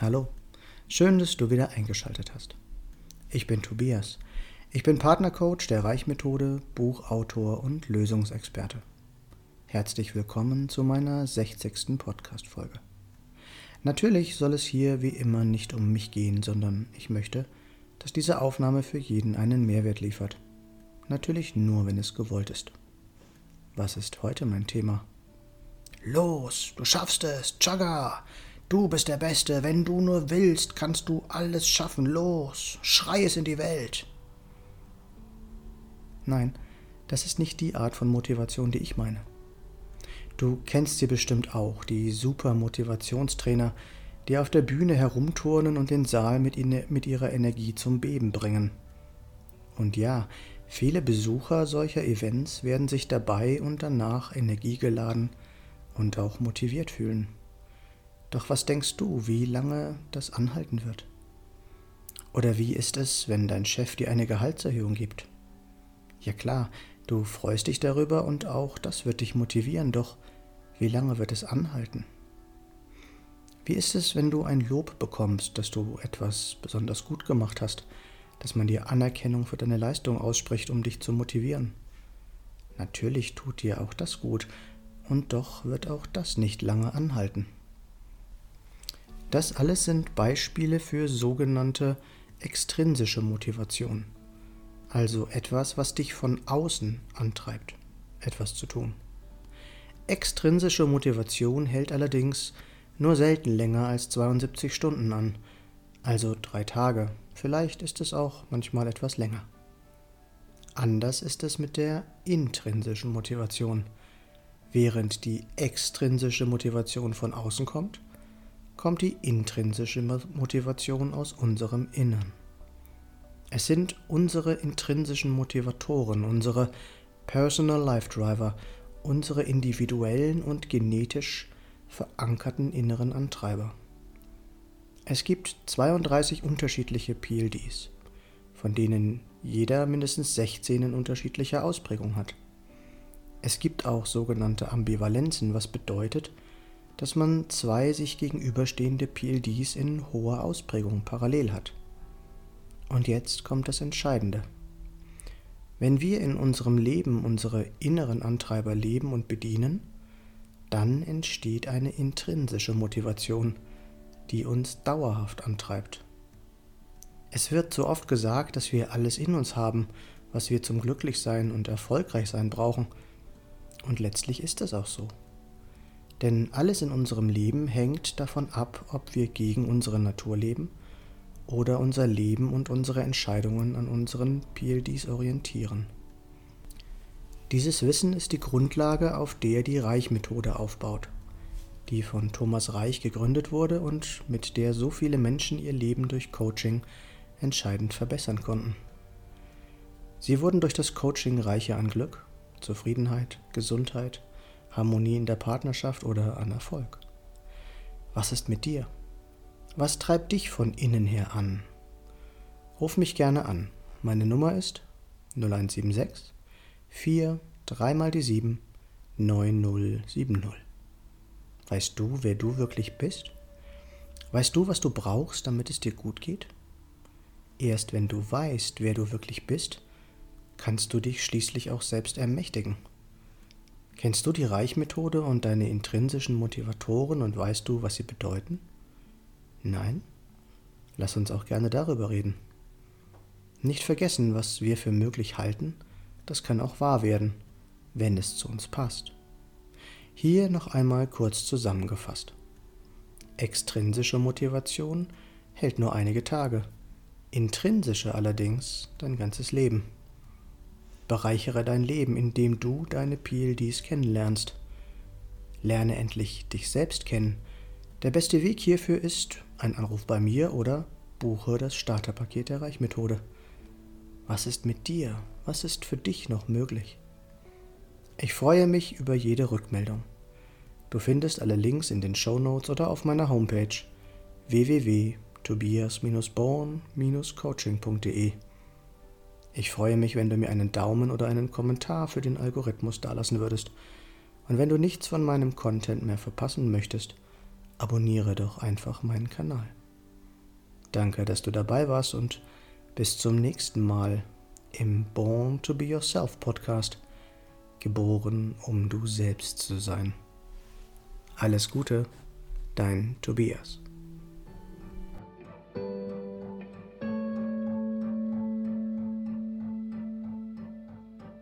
Hallo, schön, dass du wieder eingeschaltet hast. Ich bin Tobias. Ich bin Partnercoach der Reichmethode, Buchautor und Lösungsexperte. Herzlich willkommen zu meiner 60. Podcast-Folge. Natürlich soll es hier wie immer nicht um mich gehen, sondern ich möchte, dass diese Aufnahme für jeden einen Mehrwert liefert. Natürlich nur, wenn es gewollt ist. Was ist heute mein Thema? Los, du schaffst es, Chagga! Du bist der Beste, wenn du nur willst, kannst du alles schaffen. Los, schrei es in die Welt. Nein, das ist nicht die Art von Motivation, die ich meine. Du kennst sie bestimmt auch, die super Motivationstrainer, die auf der Bühne herumturnen und den Saal mit, ihnen, mit ihrer Energie zum Beben bringen. Und ja, viele Besucher solcher Events werden sich dabei und danach energiegeladen und auch motiviert fühlen. Doch was denkst du, wie lange das anhalten wird? Oder wie ist es, wenn dein Chef dir eine Gehaltserhöhung gibt? Ja klar, du freust dich darüber und auch das wird dich motivieren, doch wie lange wird es anhalten? Wie ist es, wenn du ein Lob bekommst, dass du etwas besonders gut gemacht hast, dass man dir Anerkennung für deine Leistung ausspricht, um dich zu motivieren? Natürlich tut dir auch das gut, und doch wird auch das nicht lange anhalten. Das alles sind Beispiele für sogenannte extrinsische Motivation, also etwas, was dich von außen antreibt, etwas zu tun. Extrinsische Motivation hält allerdings nur selten länger als 72 Stunden an, also drei Tage. Vielleicht ist es auch manchmal etwas länger. Anders ist es mit der intrinsischen Motivation. Während die extrinsische Motivation von außen kommt, kommt die intrinsische Motivation aus unserem Innern. Es sind unsere intrinsischen Motivatoren, unsere Personal Life Driver, unsere individuellen und genetisch verankerten inneren Antreiber. Es gibt 32 unterschiedliche PLDs, von denen jeder mindestens 16 in unterschiedlicher Ausprägung hat. Es gibt auch sogenannte Ambivalenzen, was bedeutet, dass man zwei sich gegenüberstehende PLDs in hoher Ausprägung parallel hat. Und jetzt kommt das Entscheidende. Wenn wir in unserem Leben unsere inneren Antreiber leben und bedienen, dann entsteht eine intrinsische Motivation, die uns dauerhaft antreibt. Es wird so oft gesagt, dass wir alles in uns haben, was wir zum Glücklichsein und Erfolgreichsein brauchen. Und letztlich ist es auch so. Denn alles in unserem Leben hängt davon ab, ob wir gegen unsere Natur leben oder unser Leben und unsere Entscheidungen an unseren PLDs orientieren. Dieses Wissen ist die Grundlage, auf der die Reich-Methode aufbaut, die von Thomas Reich gegründet wurde und mit der so viele Menschen ihr Leben durch Coaching entscheidend verbessern konnten. Sie wurden durch das Coaching reicher an Glück, Zufriedenheit, Gesundheit, Harmonie in der Partnerschaft oder an Erfolg? Was ist mit dir? Was treibt dich von innen her an? Ruf mich gerne an. Meine Nummer ist 0176 4 3 mal die 7 9070. Weißt du, wer du wirklich bist? Weißt du, was du brauchst, damit es dir gut geht? Erst wenn du weißt, wer du wirklich bist, kannst du dich schließlich auch selbst ermächtigen. Kennst du die Reichmethode und deine intrinsischen Motivatoren und weißt du, was sie bedeuten? Nein? Lass uns auch gerne darüber reden. Nicht vergessen, was wir für möglich halten, das kann auch wahr werden, wenn es zu uns passt. Hier noch einmal kurz zusammengefasst. Extrinsische Motivation hält nur einige Tage, intrinsische allerdings dein ganzes Leben. Bereichere dein Leben, indem du deine PLDs kennenlernst. Lerne endlich dich selbst kennen. Der beste Weg hierfür ist ein Anruf bei mir oder buche das Starterpaket der Reichmethode. Was ist mit dir? Was ist für dich noch möglich? Ich freue mich über jede Rückmeldung. Du findest alle Links in den Show Notes oder auf meiner Homepage www.tobias-born-coaching.de. Ich freue mich, wenn du mir einen Daumen oder einen Kommentar für den Algorithmus dalassen würdest. Und wenn du nichts von meinem Content mehr verpassen möchtest, abonniere doch einfach meinen Kanal. Danke, dass du dabei warst und bis zum nächsten Mal im Born to Be Yourself Podcast. Geboren, um du selbst zu sein. Alles Gute, dein Tobias.